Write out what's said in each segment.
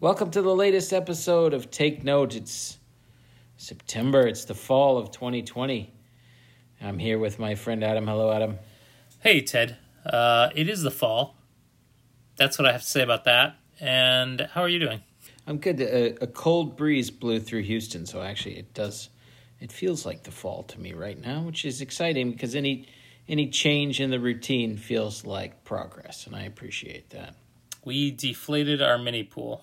Welcome to the latest episode of Take Note. It's September, it's the fall of 2020. I'm here with my friend Adam. Hello, Adam. Hey, Ted. Uh, it is the fall. That's what I have to say about that. And how are you doing? I'm good. A, a cold breeze blew through Houston, so actually it does, it feels like the fall to me right now, which is exciting because any any change in the routine feels like progress, and I appreciate that. We deflated our mini pool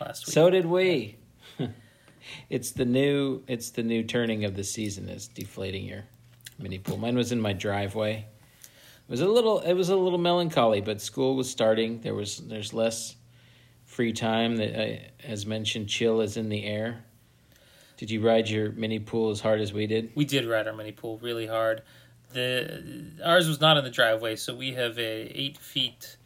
last week. So did we. it's the new it's the new turning of the season is deflating your mini pool. Mine was in my driveway. It was a little it was a little melancholy, but school was starting. There was there's less free time that I, as mentioned chill is in the air. Did you ride your mini pool as hard as we did? we did ride our mini pool really hard. The ours was not in the driveway, so we have a eight feet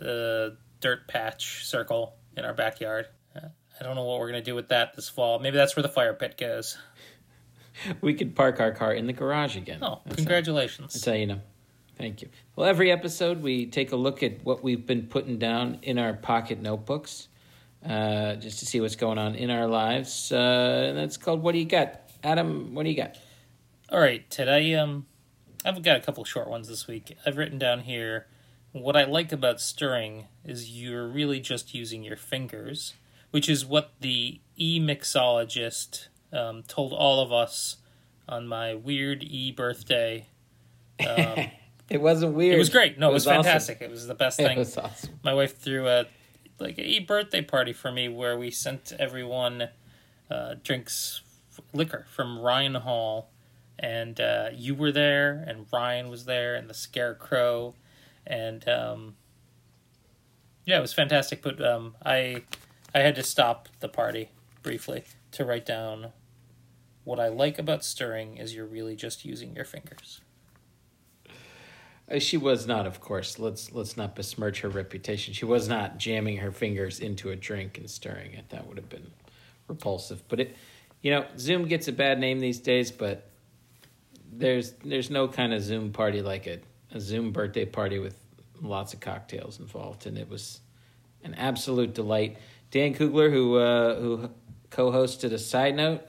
uh, dirt patch circle in our backyard. Uh, I don't know what we're gonna do with that this fall. Maybe that's where the fire pit goes. We could park our car in the garage again. Oh, That's congratulations! That's how you know. Thank you. Well, every episode we take a look at what we've been putting down in our pocket notebooks, uh, just to see what's going on in our lives. Uh, and that's called "What Do You Got?" Adam, what do you got? All right, Ted. I um, I've got a couple short ones this week. I've written down here. What I like about stirring is you're really just using your fingers, which is what the e mixologist um, told all of us on my weird e birthday. Um, It wasn't weird. it was great. No, it, was, awesome. fantastic. It was the best thing. It was awesome. My wife threw a like a e birthday party for me where we sent everyone uh, drinks liquor from Rhine Hall, and uh, you were there, and Ryan was there, and the Scarecrow, and um, yeah, it was fantastic. But um, I I had to stop the party briefly to write down what I like about stirring is you're really just using your fingers. Uh, She was not, of course. Let's let's not besmirch her reputation. She was not jamming her fingers into a drink and stirring it. That would have been repulsive. But it, you know, Zoom gets a bad name these days. But there's there's no kind of Zoom party like a, a Zoom birthday party with lots of cocktails involved, and it was an absolute delight. Dan Kugler, who uh, who co-hosted a side note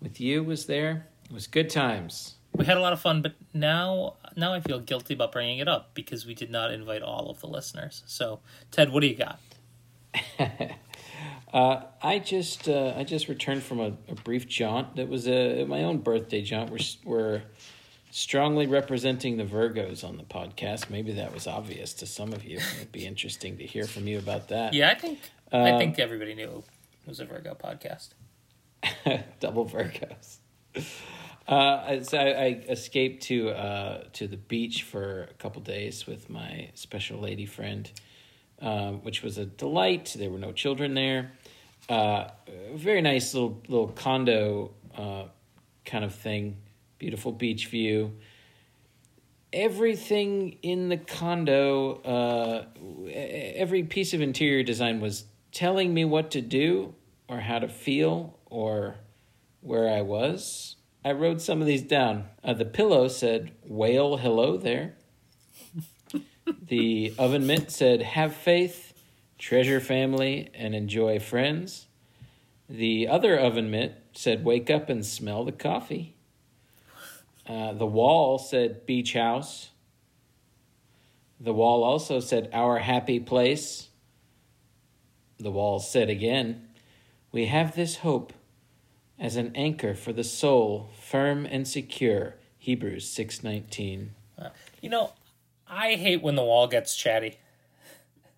with you, was there. It was good times. We had a lot of fun, but now now I feel guilty about bringing it up because we did not invite all of the listeners. So, Ted, what do you got? Uh, I just uh, I just returned from a, a brief jaunt. That was a my own birthday jaunt. We're we're strongly representing the Virgos on the podcast. Maybe that was obvious to some of you. It'd be interesting to hear from you about that. Yeah, I think I Um, think everybody knew it was a Virgo podcast. Double Virgos. Uh, so I, I escaped to uh, to the beach for a couple days with my special lady friend, um, which was a delight. There were no children there. Uh, very nice little little condo uh, kind of thing. Beautiful beach view. Everything in the condo, uh, every piece of interior design was telling me what to do or how to feel or where I was. I wrote some of these down. Uh, the pillow said, Whale, hello there. the oven mitt said, Have faith, treasure family, and enjoy friends. The other oven mitt said, Wake up and smell the coffee. Uh, the wall said, Beach house. The wall also said, Our happy place. The wall said again, We have this hope as an anchor for the soul, firm and secure. Hebrews 6:19. You know, I hate when the wall gets chatty.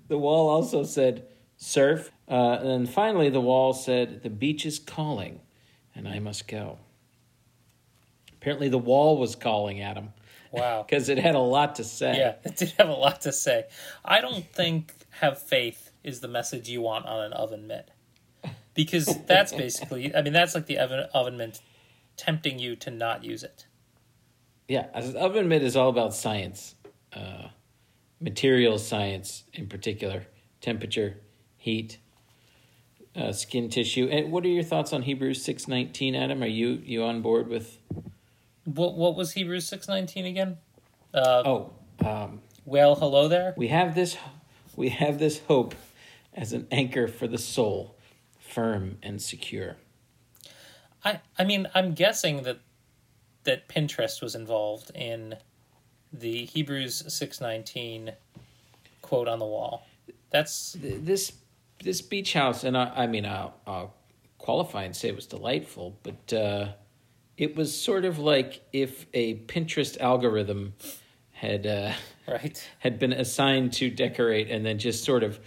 The wall also said surf, uh, and then finally the wall said the beach is calling, and I must go. Apparently the wall was calling Adam Wow. because it had a lot to say. Yeah, it did have a lot to say. I don't think have faith is the message you want on an oven mitt. Because that's basically, I mean, that's like the oven, oven mitt tempting you to not use it. Yeah, as oven mitt is all about science, uh, material science in particular, temperature, heat, uh, skin tissue. And what are your thoughts on Hebrews six nineteen, Adam? Are you you on board with? What, what was Hebrews 6.19 again? Uh, Oh, um, well, hello there. we have this, we have this hope as an anchor for the soul, firm and secure. I I mean, I'm guessing that that Pinterest was involved in the Hebrews 6:19 quote on the wall. That's this this beach house, and I, I mean, I'll, I'll qualify and say it was delightful, but uh, it was sort of like if a Pinterest algorithm had uh, right had been assigned to decorate, and then just sort of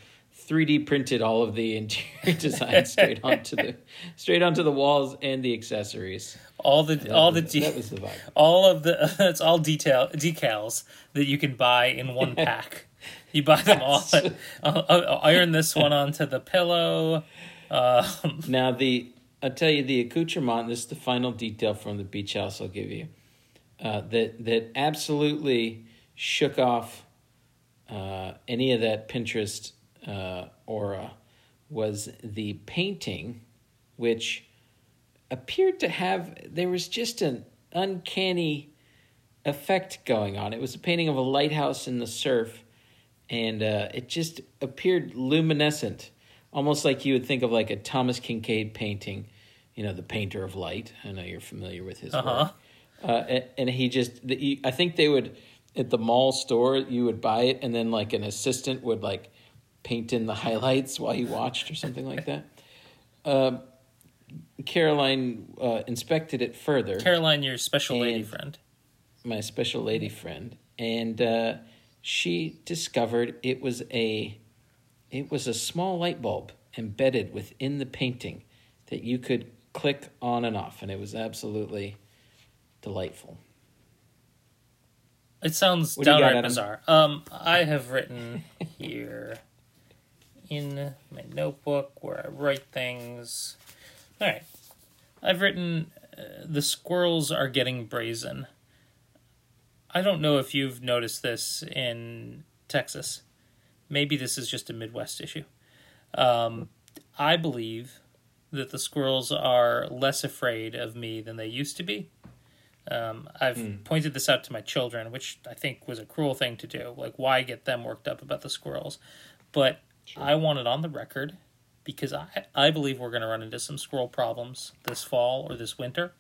3D printed all of the interior design straight onto the straight onto the walls and the accessories. All the That all was- the de- that was the vibe. all of the that's all detail decals that you can buy in one pack. You buy them all. I'll, I'll iron this one onto the pillow. Um, Now the I'll tell you the accoutrement. This is the final detail from the beach house. I'll give you uh, that that absolutely shook off uh, any of that Pinterest uh, aura was the painting, which appeared to have there was just an uncanny effect going on. It was a painting of a lighthouse in the surf, and uh, it just appeared luminescent, almost like you would think of like a Thomas Kinkade painting. You know, the painter of light. I know you're familiar with his Uh-huh. work. Uh, and, and he just, the, he- I think they would at the mall store. You would buy it, and then like an assistant would like paint in the highlights while you watched or something like that. Um, Caroline uh, inspected it further Caroline, your special lady friend. my special lady friend, and uh, she discovered it was a it was a small light bulb embedded within the painting that you could click on and off, and it was absolutely delightful. It sounds What do got, downright bizarre. Um, I have written here in my notebook where I write things. All right, I've written uh, the squirrels are getting brazen. I don't know if you've noticed this in Texas. Maybe this is just a Midwest issue. Um, I believe that the squirrels are less afraid of me than they used to be. Um, I've pointed this out to my children, which I think was a cruel thing to do. Like, why get them worked up about the squirrels? But I want it on the record because I, I believe we're going to run into some squirrel problems this fall or this winter.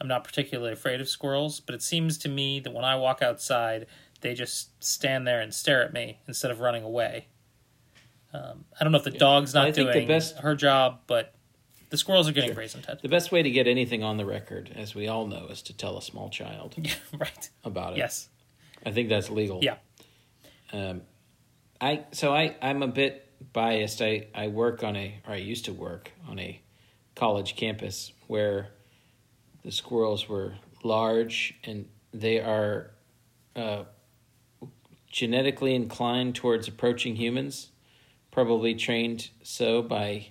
I'm not particularly afraid of squirrels, but it seems to me that when I walk outside, they just stand there and stare at me instead of running away. Um, I don't know if the dog's not I think the doing best- her job, but the squirrels are getting Sure. brazen, Ted. The best way to get anything on the record, as we all know, is to tell a small child Yeah, right. about it. Yes. I think that's legal. Yeah. Um, I so I I'm a bit biased. I I work on a or I used to work on a college campus where the squirrels were large and they are uh, genetically inclined towards approaching humans, probably trained so by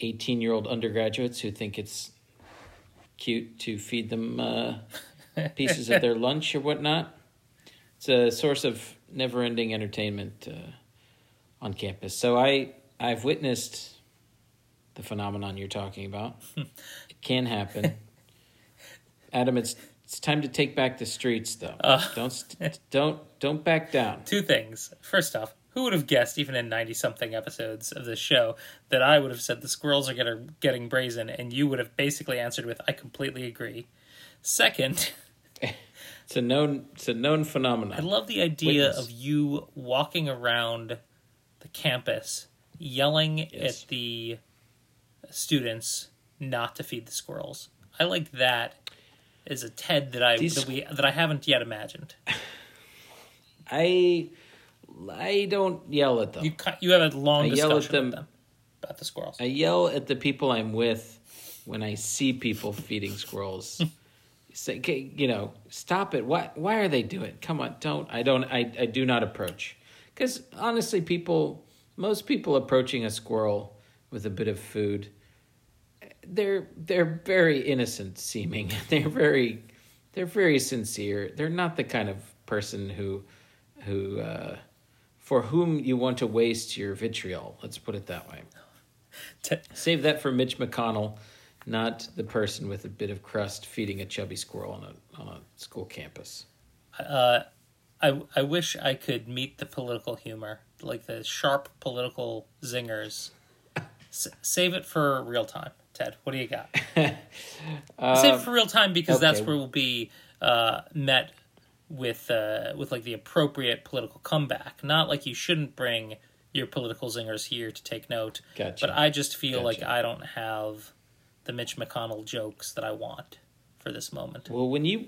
eighteen year old undergraduates who think it's cute to feed them uh, pieces of their lunch or whatnot. It's a source of never ending entertainment uh, on campus. So I I've witnessed the phenomenon you're talking about. it can happen. Adam, it's it's time to take back the streets, though. Uh. don't st- don't don't back down. Two things. First off, who would have guessed, even in 90 something episodes of this show, that I would have said the squirrels are getting, getting brazen, and you would have basically answered with, I completely agree. Second, It's a known it's a known phenomenon. I love the idea Witness. of you walking around the campus yelling Yes. at the students not to feed the squirrels. I like that as a Ted that I These- that we that I haven't yet imagined. I I don't yell at them. You you have a long I yell discussion at them- with them about the squirrels. I yell at the people I'm with when I see people feeding squirrels. Say, you know, stop it. Why? Why are they doing? it? Come on, don't. I don't. I. I do not approach. Because honestly, people, most people approaching a squirrel with a bit of food, they're they're very innocent seeming. They're very, they're very sincere. They're not the kind of person who, who, uh, for whom you want to waste your vitriol. Let's put it that way. Save that for Mitch McConnell, not the person with a bit of crust feeding a chubby squirrel on a on a school campus. uh, I I wish I could meet the political humor like the sharp political zingers. S- save it for real time, Ted. What do you got? save it for real time because that's where we'll be uh, met with uh, with like the appropriate political comeback. Not like you shouldn't bring your political zingers here to take note. Gotcha. But I just feel like I don't have the Mitch McConnell jokes that I want for this moment. Well, when you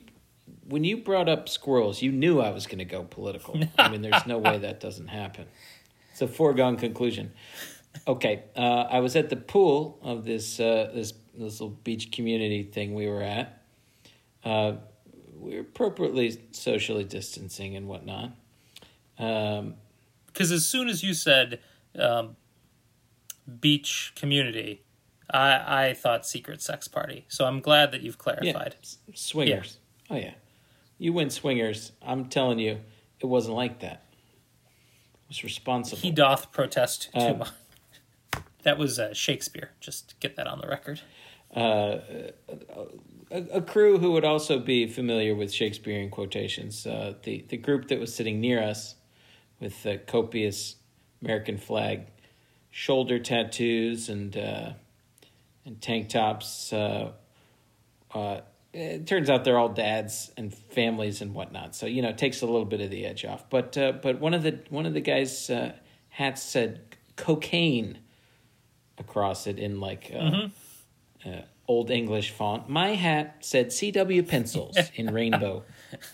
when you brought up squirrels, you knew I was going to go political. I mean, there's no way that doesn't happen. It's a foregone conclusion. Okay, uh, I was at the pool of this uh, this this little beach community thing we were at. Uh, we were appropriately socially distancing and whatnot. Um, Because as soon as you said um, beach community, I I thought secret sex party. So I'm glad that you've clarified. s- swingers. Oh yeah, you win swingers. I'm telling you, it wasn't like that. It was responsible. He doth protest too Um, much. That was uh, Shakespeare. Just get that on the record. uh, a, a crew who would also be familiar with Shakespearean quotations. Uh, the the group that was sitting near us, with uh, copious American flag shoulder tattoos and uh, and tank tops. Uh, uh, it turns out they're all dads and families and whatnot. So you know, it takes a little bit of the edge off. But uh, but one of the one of the guys' uh, hats said cocaine across it in like uh, uh, old English font. My hat said CW pencils in rainbow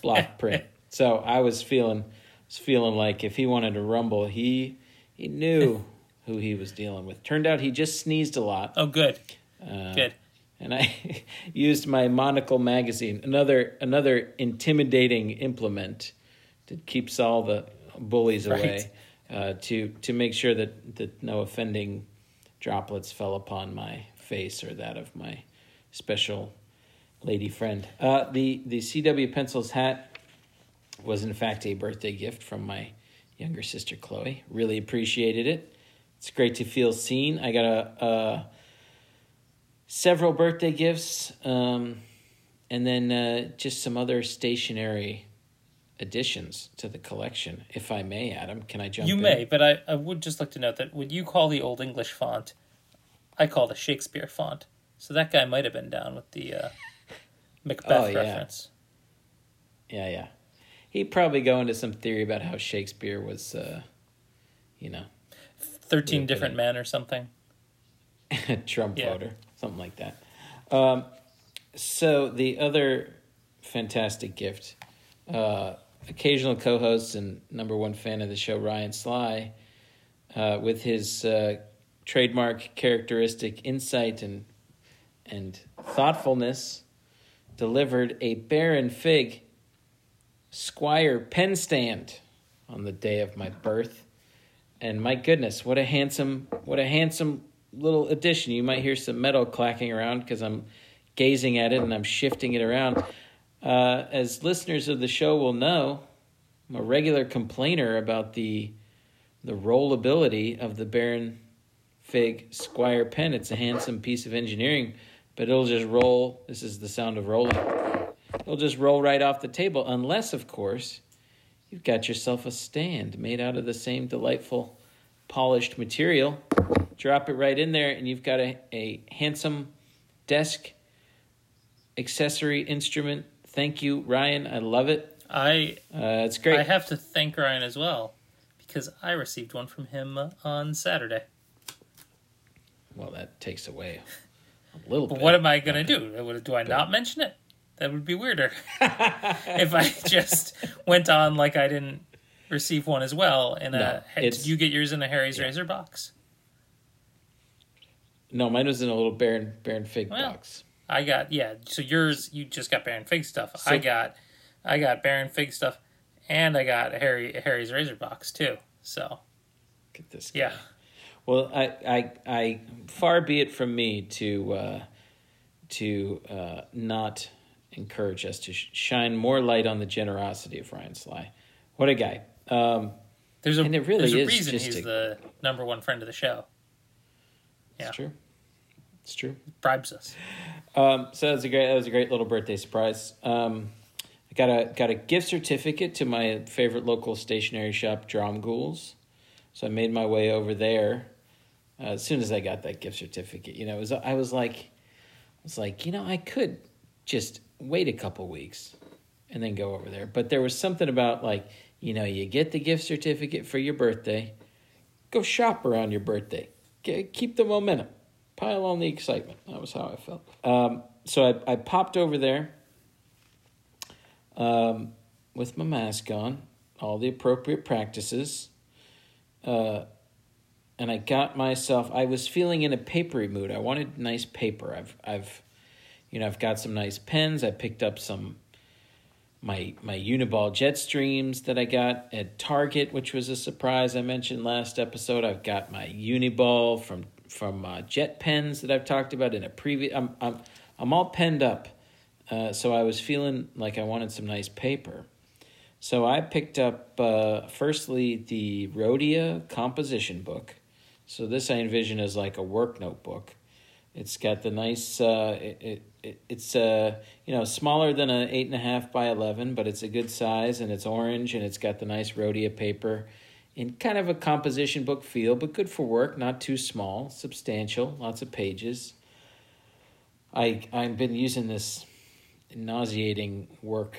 block print. So I was feeling was feeling like if he wanted to rumble, he he knew who he was dealing with. Turned out he just sneezed a lot. Oh, good, Uh, good. and I used my monocle magazine, another another intimidating implement that keeps all the bullies Right. away, uh, to to make sure that that no offending droplets fell upon my face or that of my special lady friend. Uh, the the CW pencils hat was in fact a birthday gift from my younger sister Chloe. Really appreciated it. It's great to feel seen. I got a. a several birthday gifts, um, and then uh, just some other stationary additions to the collection, if I may, Adam. Can I jump in? You in? may, but I, I would just like to note that what you call the Old English font, I call the Shakespeare font. So that guy might have been down with the uh, Macbeth Oh, yeah. reference. Yeah, yeah. He'd probably go into some theory about how Shakespeare was, uh, you know, 13 different men or something. Trump Yeah. voter, something like that. Um, so the other fantastic gift, uh, occasional co-host and number one fan of the show, Ryan Sly, uh, with his uh, trademark characteristic insight and and thoughtfulness, delivered a Baron Fig Squire pen stand on the day of my birth. And my goodness, what a handsome, what a handsome little addition. You might hear some metal clacking around because I'm gazing at it and I'm shifting it around. Uh, as listeners of the show will know, I'm a regular complainer about the the rollability of the Baron Fig Squire pen. It's a handsome piece of engineering, but it'll just roll. This is the sound of rolling. It'll just roll right off the table, unless, of course, you've got yourself a stand made out of the same delightful polished material. Drop it right in there, and you've got a, a handsome desk accessory instrument. Thank you, Ryan. I love it. I Uh, it's great. I have to thank Ryan as well because I received one from him uh, on Saturday. well, that takes away a little But bit. what am I going to do? Do I not mention it? That would be weirder. if I just went on like I didn't receive one as well. And No, did you get yours in a Harry's Razor box? No, mine was in a little Baron Baron Fig Well, box. I got yeah. So yours, you just got Baron Fig stuff. So- I got, I got Baron Fig stuff, and I got Harry Harry's Razor box too. So get this. guy. yeah, Well, I, I, I, far be it from me to, uh, to uh, not encourage us to sh- shine more light on the generosity of Ryan Sly. What a guy! Um, there's a And it really there's a is reason just he's a- the number one friend of the show. it's Yeah. true. It's true. Bribes us. Um, so that was a great. That was a great little birthday surprise. Um, I got a got a gift certificate to my favorite local stationery shop, Dromgoole's. So I made my way over there. Uh, as soon as I got that gift certificate, you know, it was I was like, I was like, you know, I could just wait a couple weeks and then go over there. But there was something about like, you know, you get the gift certificate for your birthday, go shop around your birthday, Get, keep the momentum, pile on the excitement. That was how I felt. Um, so I, I popped over there um, with my mask on, all the appropriate practices. Uh, and I got myself. I was feeling in a papery mood. I wanted nice paper. I've, I've, you know, I've got some nice pens. I picked up some my my Uniball Jetstreams that I got at Target, which was a surprise. I mentioned last episode. I've got my Uniball from from uh, Jet Pens that I've talked about in a previous. I'm I'm I'm all penned up, uh, so I was feeling like I wanted some nice paper. So I picked up uh, firstly the Rhodia composition book. So this I envision as like a work notebook. It's got the nice. Uh, it, it, it it's uh you know smaller than a eight and a half by eleven, but it's a good size and it's orange and it's got the nice Rhodia paper, in kind of a composition book feel, but good for work. Not too small, substantial, lots of pages. I I've been using this nauseating work,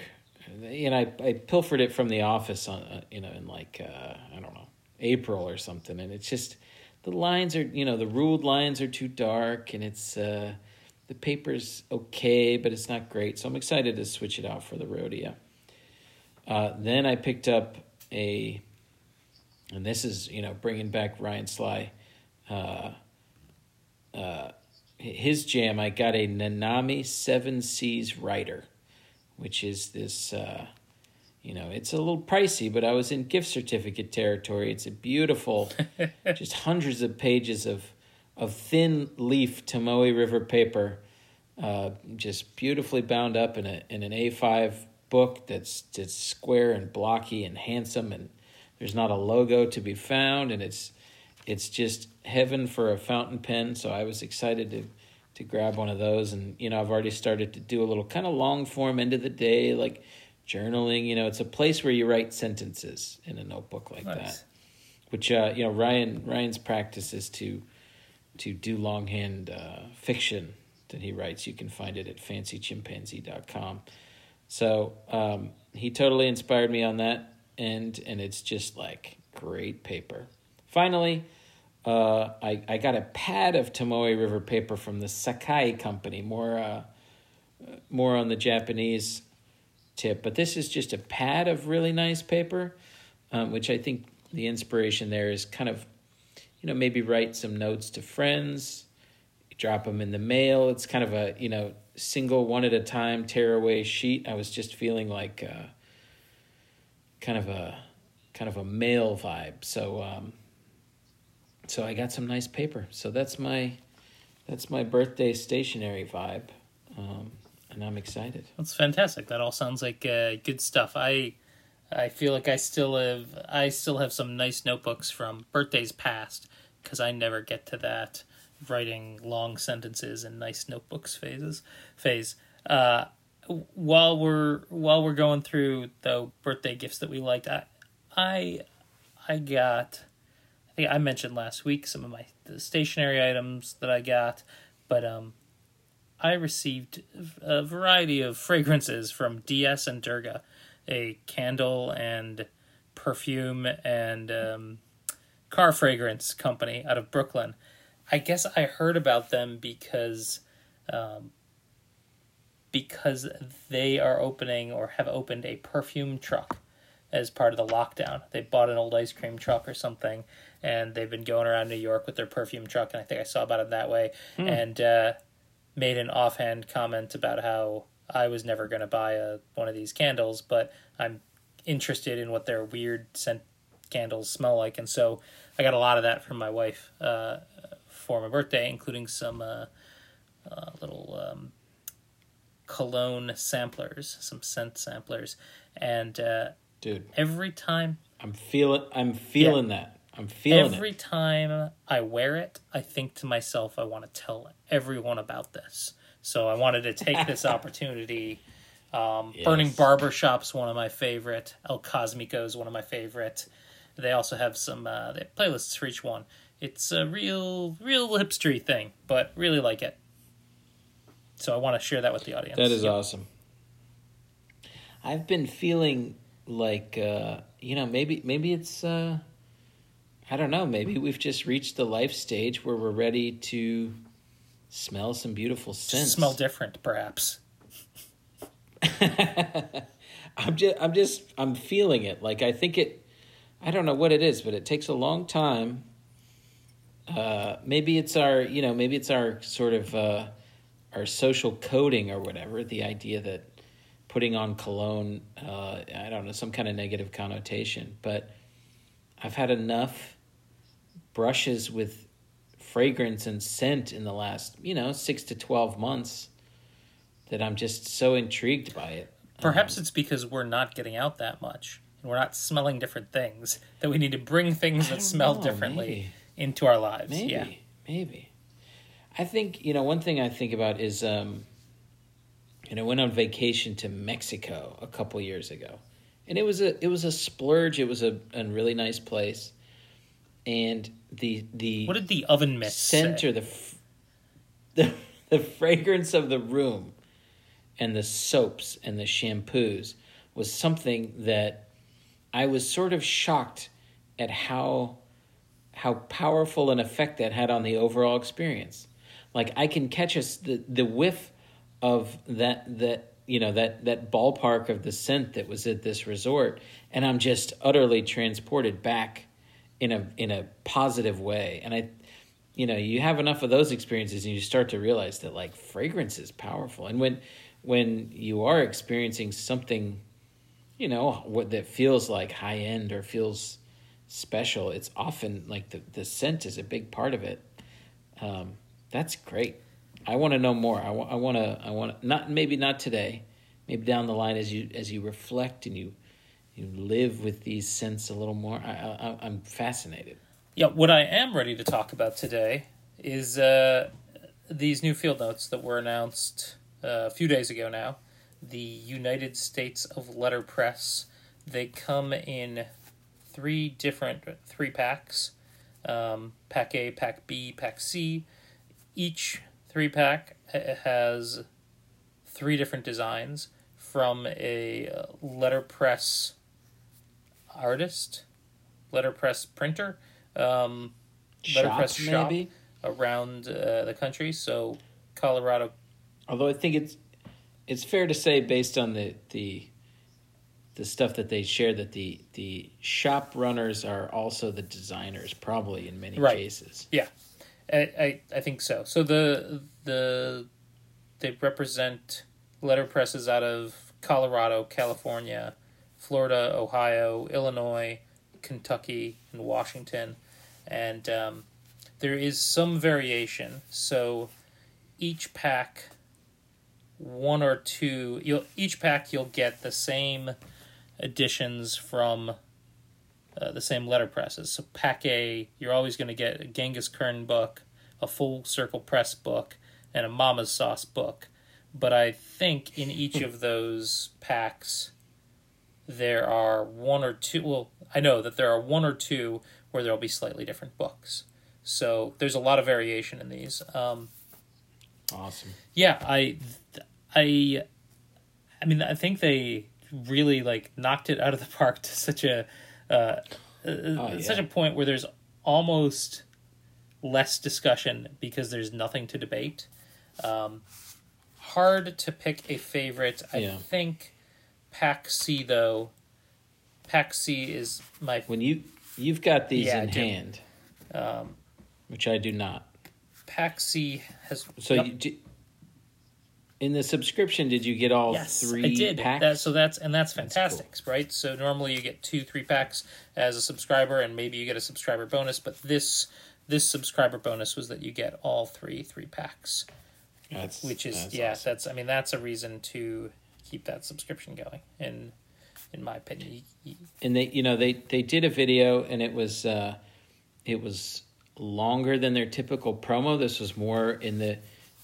and I I pilfered it from the office on uh, you know in like uh, I don't know April or something, and it's just the lines are you know the ruled lines are too dark, and it's uh, the paper's okay, but it's not great. So I'm excited to switch it out for the Rhodia. Uh, then I picked up a, and this is you know bringing back Ryan Sly. Uh, uh, his jam, I got a Nanami Seven Seas Writer, which is this, uh, you know, it's a little pricey, but I was in gift certificate territory. It's a beautiful, just hundreds of pages of of thin leaf Tomoe River paper, uh, just beautifully bound up in a in an A5 book that's that's square and blocky and handsome, and there's not a logo to be found, and it's it's just heaven for a fountain pen. So I was excited to to grab one of those, and you know I've already started to do a little kind of long form end of the day like journaling. You know, it's a place where you write sentences in a notebook like Nice. that, which uh, you know Ryan Ryan's practice is to to do longhand uh, fiction that he writes. You can find it at fancychimpanzee.com. So um, he totally inspired me on that, and and it's just like great paper. Finally, uh, I I got a pad of Tomoe River paper from the Sakai company. More uh, more on the Japanese tip, but this is just a pad of really nice paper, um, which I think the inspiration there is kind of, you know, maybe write some notes to friends, drop them in the mail. It's kind of a you know single one at a time tear away sheet. I was just feeling like uh, kind of a kind of a mail vibe. So um, so I got some nice paper. So that's my that's my birthday stationery vibe, um, and I'm excited. That's fantastic. That all sounds like uh, good stuff. I I feel like I still have I still have some nice notebooks from birthdays past because I never get to that writing long sentences and nice notebooks phases phase. Uh, while we're while we're going through the birthday gifts that we liked, I I I got I think I mentioned last week some of my the stationary items that I got, but um I received a variety of fragrances from DS and Durga, a candle and perfume and um, car fragrance company out of Brooklyn. I guess I heard about them because um, because they are opening or have opened a perfume truck as part of the lockdown. They bought an old ice cream truck or something, and they've been going around New York with their perfume truck. And I think I saw about it that way, and uh, made an offhand comment about how I was never going to buy a one of these candles, but I'm interested in what their weird scent candles smell like, and so I got a lot of that from my wife uh, for my birthday, including some uh, uh, little um, cologne samplers, some scent samplers, and uh, Dude, every time I'm feeling I'm feeling that. I'm feeling every it. time I wear it, I think to myself, I want to tell everyone about this. So I wanted to take this opportunity. Um, Burning Yes. Barbershop's one of my favorite. El Cosmico is one of my favorite. They also have some uh, they have playlists for each one. It's a real, real hipstery thing, but really like it. So I want to share that with the audience. That is Yep. awesome. I've been feeling like uh, you know maybe maybe it's uh, I don't know maybe we've just reached the life stage where we're ready to smell some beautiful scents. Smell different, perhaps. I'm just I'm just I'm feeling it. Like I think it I don't know what it is, but it takes a long time. Uh, maybe it's our you know maybe it's our sort of uh, our social coding or whatever. The idea that putting on cologne uh, I don't know some kind of negative connotation, but I've had enough brushes with fragrance and scent in the last you know six to twelve months that I'm just so intrigued by it. Perhaps Um, it's because we're not getting out that much. and We're not smelling different things. That we need to bring things that smell know, differently maybe. into our lives. Maybe, Yeah. maybe. I think you know one thing I think about is, um, you know, I went on vacation to Mexico a couple years ago, and it was a it was a splurge. It was a, a really nice place, and the the What did the oven mitt scent say? or the, f- the the fragrance of the room and the soaps and the shampoos was something that I was sort of shocked at how how powerful an effect that had on the overall experience. Like I can catch us the the whiff of that that you know that that ballpark of the scent that was at this resort, and I'm just utterly transported back in a in a positive way. And I, you know, you have enough of those experiences, and you start to realize that like fragrance is powerful. And when when you are experiencing something, you know, what that feels like high end or feels special, it's often like the the scent is a big part of it. Um, that's great. I want to know more. I want. I want to. I want not maybe not today. Maybe down the line as you as you reflect and you you live with these scents a little more. I, I I'm fascinated. Yeah, what I am ready to talk about today is uh, these new field notes that were announced uh, a few days ago now. The United States of Letterpress. They come in three different three packs um, pack A, pack B, pack C. Each three pack has three different designs from a uh, letterpress artist, letterpress printer. Um, letterpress Shop, shop maybe. around uh, the country. So Colorado, Although I think it's it's fair to say based on the the the stuff that they share that the the shop runners are also the designers probably in many cases. Right. cases. I, I I think so. So the the they represent letterpresses out of Colorado, California, Florida, Ohio, Illinois, Kentucky, and Washington, and um, there is some variation. So each pack, one or two, you'll each pack you'll get the same editions from uh, the same letterpresses. So pack A, you're always going to get a Genghis Kern book, a full circle press book, and a Mama's Sauce book. But I think in each of those packs, there are one or two. Well, I know that there are one or two where there'll be slightly different books. So there's a lot of variation in these. Um, Awesome. yeah, I, I, I mean, I think they really like knocked it out of the park to such a, uh, uh, yeah. such a point where there's almost less discussion because there's nothing to debate. Um, hard to pick a favorite. I Yeah. think Pack C though. Pack C is my When you you've got these Yeah, in hand, um, which I do not. Pack C has. So Yep. you, in the subscription, did you get all yes, three I did. packs? That, so that's and that's That's fantastic, right? So normally you get two, three packs as a subscriber, and maybe you get a subscriber bonus. But this this subscriber bonus was that you get all three three packs, That's, which is that's yeah, awesome. that's I mean that's a reason to keep that subscription going. In in my opinion, You- you- and they you know they they did a video and it was uh it was longer than their typical promo this was more in the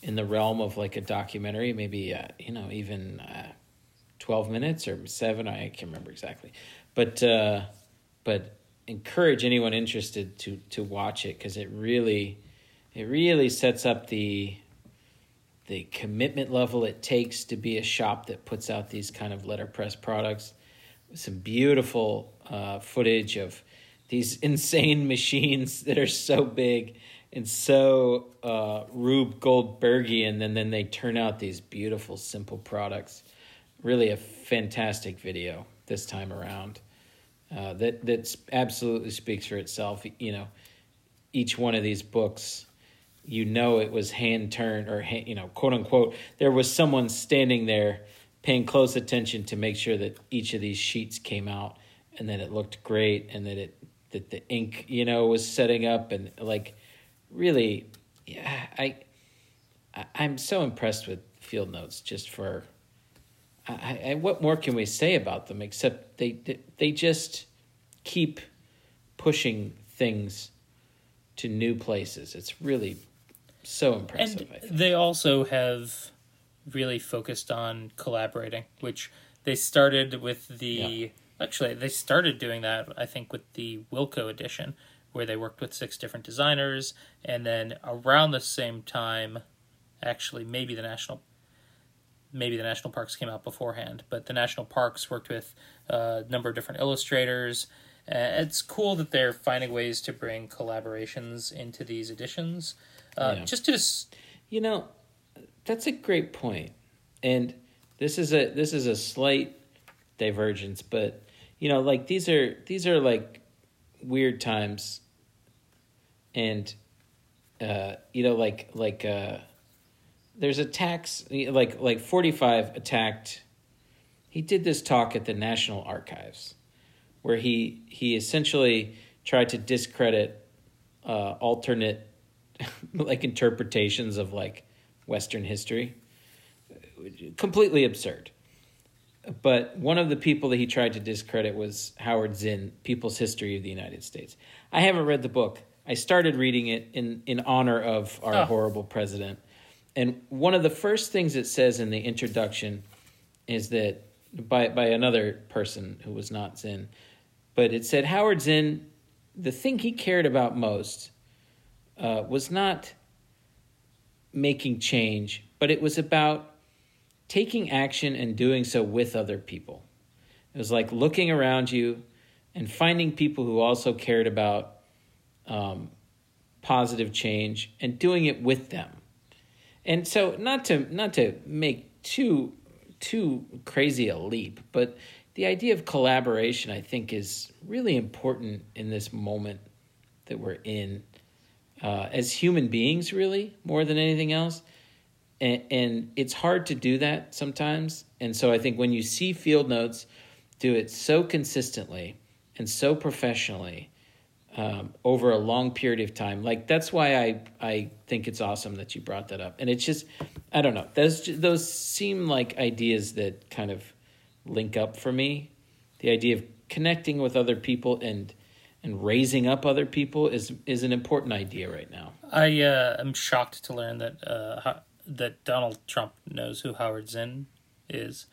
in the realm of like a documentary maybe uh, you know even uh, 12 minutes or 7 I can't remember exactly but uh but encourage anyone interested to to watch it because it really it really sets up the the commitment level it takes to be a shop that puts out these kind of letterpress products. Some beautiful uh, footage of these insane machines that are so big and so uh, Rube Goldbergian, and then they turn out these beautiful, simple products. Really, a fantastic video this time around. Uh, that that absolutely speaks for itself. You know, each one of these books, you know, it was hand turned or hand, you know, quote unquote. There was someone standing there paying close attention to make sure that each of these sheets came out and that it looked great and that it that the ink you know was setting up and like really yeah I, i'm so impressed with field notes just for I, I what more can we say about them except they they just keep pushing things to new places. It's really so impressive and they also have really focused on collaborating which they started with the yeah. actually they started doing that i think with the wilco edition where they worked with six different designers, and then around the same time, actually maybe the national maybe the national parks came out beforehand, but the national parks worked with a number of different illustrators. Uh, it's cool that they're finding ways to bring collaborations into these editions. Uh, yeah. Just to, you know, that's a great point, and this is a this is a slight divergence, but you know, like these are these are like weird times and uh, you know, like like uh, there's a tax like like forty five attacked. He did this talk at the National Archives, where he he essentially tried to discredit uh, alternate like interpretations of like Western history. Completely absurd. But one of the people that he tried to discredit was Howard Zinn, People's History of the United States. I haven't read the book. I started reading it in in honor of our oh. horrible president. And one of the first things it says in the introduction is that by by another person who was not Zinn, but it said Howard Zinn, the thing he cared about most uh, was not making change, but it was about taking action and doing so with other people. It was like looking around you and finding people who also cared about um, positive change and doing it with them. And so, not to not to make too too crazy a leap, but the idea of collaboration, I think, is really important in this moment that we're in uh, as human beings, really more than anything else. And, and it's hard to do that sometimes. And so, I think when you see field notes do it so consistently and so professionally um, over a long period of time. Like that's why I I think it's awesome that you brought that up. And it's just I don't know those those seem like ideas that kind of link up for me. The idea of connecting with other people and and raising up other people is is an important idea right now. I uh, am shocked to learn that uh, that Donald Trump knows who Howard Zinn is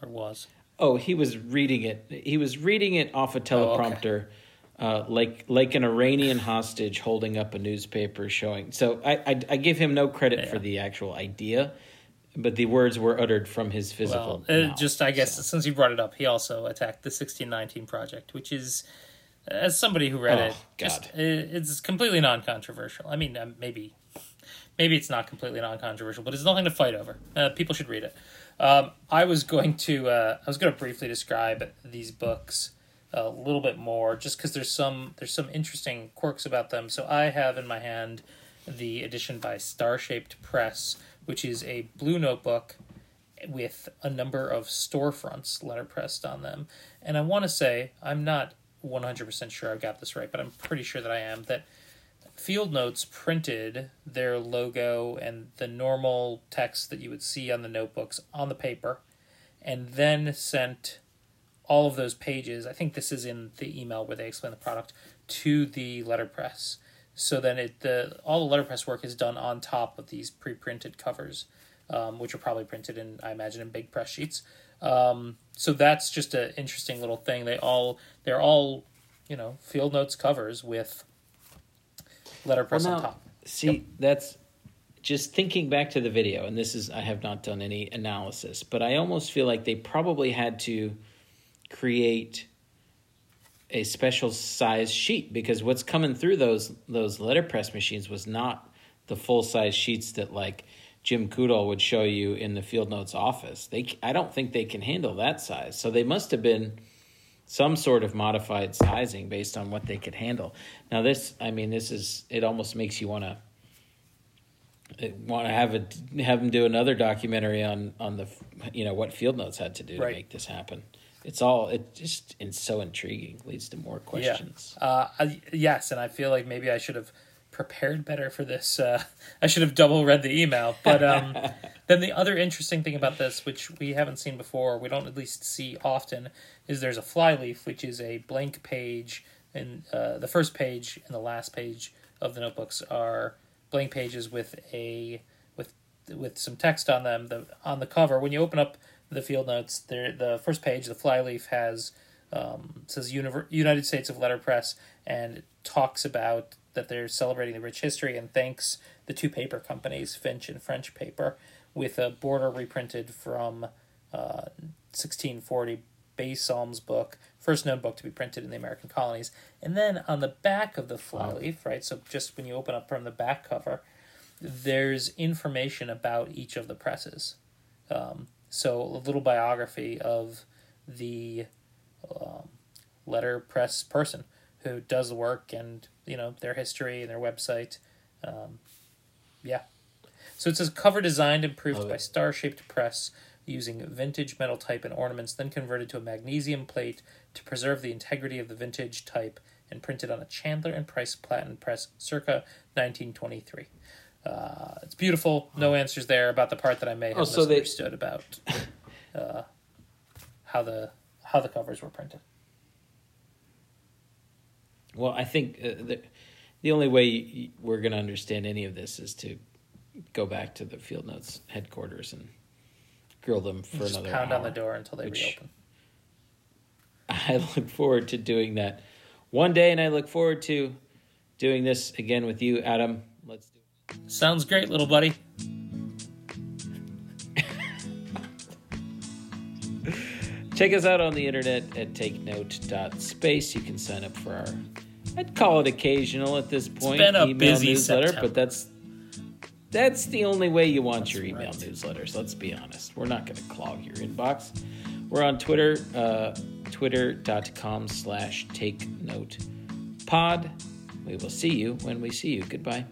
or was. Oh, he was reading it. He was reading it off a teleprompter. Oh, okay uh, like like an Iranian hostage holding up a newspaper showing. So I I, I give him no credit yeah. for the actual idea, but the words were uttered from his physical. Well, uh, mouth, just I guess so. since you brought it up, he also attacked the sixteen nineteen project, which is. As somebody who read oh, it, just, uh, it's completely non-controversial. I mean, maybe, maybe it's not completely non-controversial, but it's nothing to fight over. Uh, people should read it. Um, I was going to, uh, I was going to briefly describe these books a little bit more, just because there's some there's some interesting quirks about them. So I have in my hand the edition by Star Shaped Press, which is a blue notebook with a number of storefronts letterpressed on them. And I want to say I'm not 100% sure I got this right, but I'm pretty sure that I am that Field Notes printed their logo and the normal text that you would see on the notebooks on the paper and then sent all of those pages. I think this is in the email where they explain the product to the letterpress. So then it the all the letterpress work is done on top of these pre-printed covers, um, which are probably printed in I imagine in big press sheets. Um, so that's just an interesting little thing. They all they're all you know, field notes covers with letterpress Well, on top. See, that's just thinking back to the video, and this is I have not done any analysis, but I almost feel like they probably had to create a special size sheet because what's coming through those those letterpress machines was not the full size sheets that like Jim Coudal would show you in the Field Notes office. They I don't think they can handle that size. So they must have been some sort of modified sizing based on what they could handle. Now this, I mean, this is it almost makes you want to want to have it have them do another documentary on on the you know what Field Notes had to do Right. to make this happen. It's all it just it's so intriguing, leads to more questions. Yeah. Uh, I, yes, and I feel like maybe I should have prepared better for this. Uh, I should have double read the email. But um, then the other interesting thing about this, which we haven't seen before, we don't at least see often, is there's a flyleaf, which is a blank page, and uh, the first page and the last page of the notebooks are blank pages with a with with some text on them. The on the cover, when you open up the field notes, there the first page, the flyleaf has um, says Univer- United States of Letterpress and it talks about that they're celebrating the rich history and thanks the two paper companies, Finch and French Paper, with a border reprinted from uh, 1640 Bay Psalms book, first known book to be printed in the American colonies. And then on the back of the flyleaf, right, so just when you open up from the back cover, there's information about each of the presses. Um, so a little biography of the um, letterpress person who does the work and you know their history and their website. Um, yeah. So it says cover designed and proofed by. Star Shaped Press using vintage metal type and ornaments, then converted to a magnesium plate to preserve the integrity of the vintage type and printed on a Chandler and Price platen press circa 1923. Uh, it's beautiful. No answers there about the part that I may have Oh, so they- misunderstood about uh, how the how the covers were printed. Well, I think uh, the the only way we're going to understand any of this is to go back to the Field Notes headquarters and grill them for Just another pound hour. on the door until they reopen. I look forward to doing that one day, and I look forward to doing this again with you, Adam. Let's do. Sounds great, little buddy. Check us out on the internet at takenote.space. You can sign up for our, I'd call it occasional at this point, been a email busy newsletter, September. but that's that's the only way you want That's your email right. newsletters. Let's be honest. We're not going to clog your inbox. We're on Twitter, uh, twitter.com slash take note pod. We will see you when we see you. Goodbye.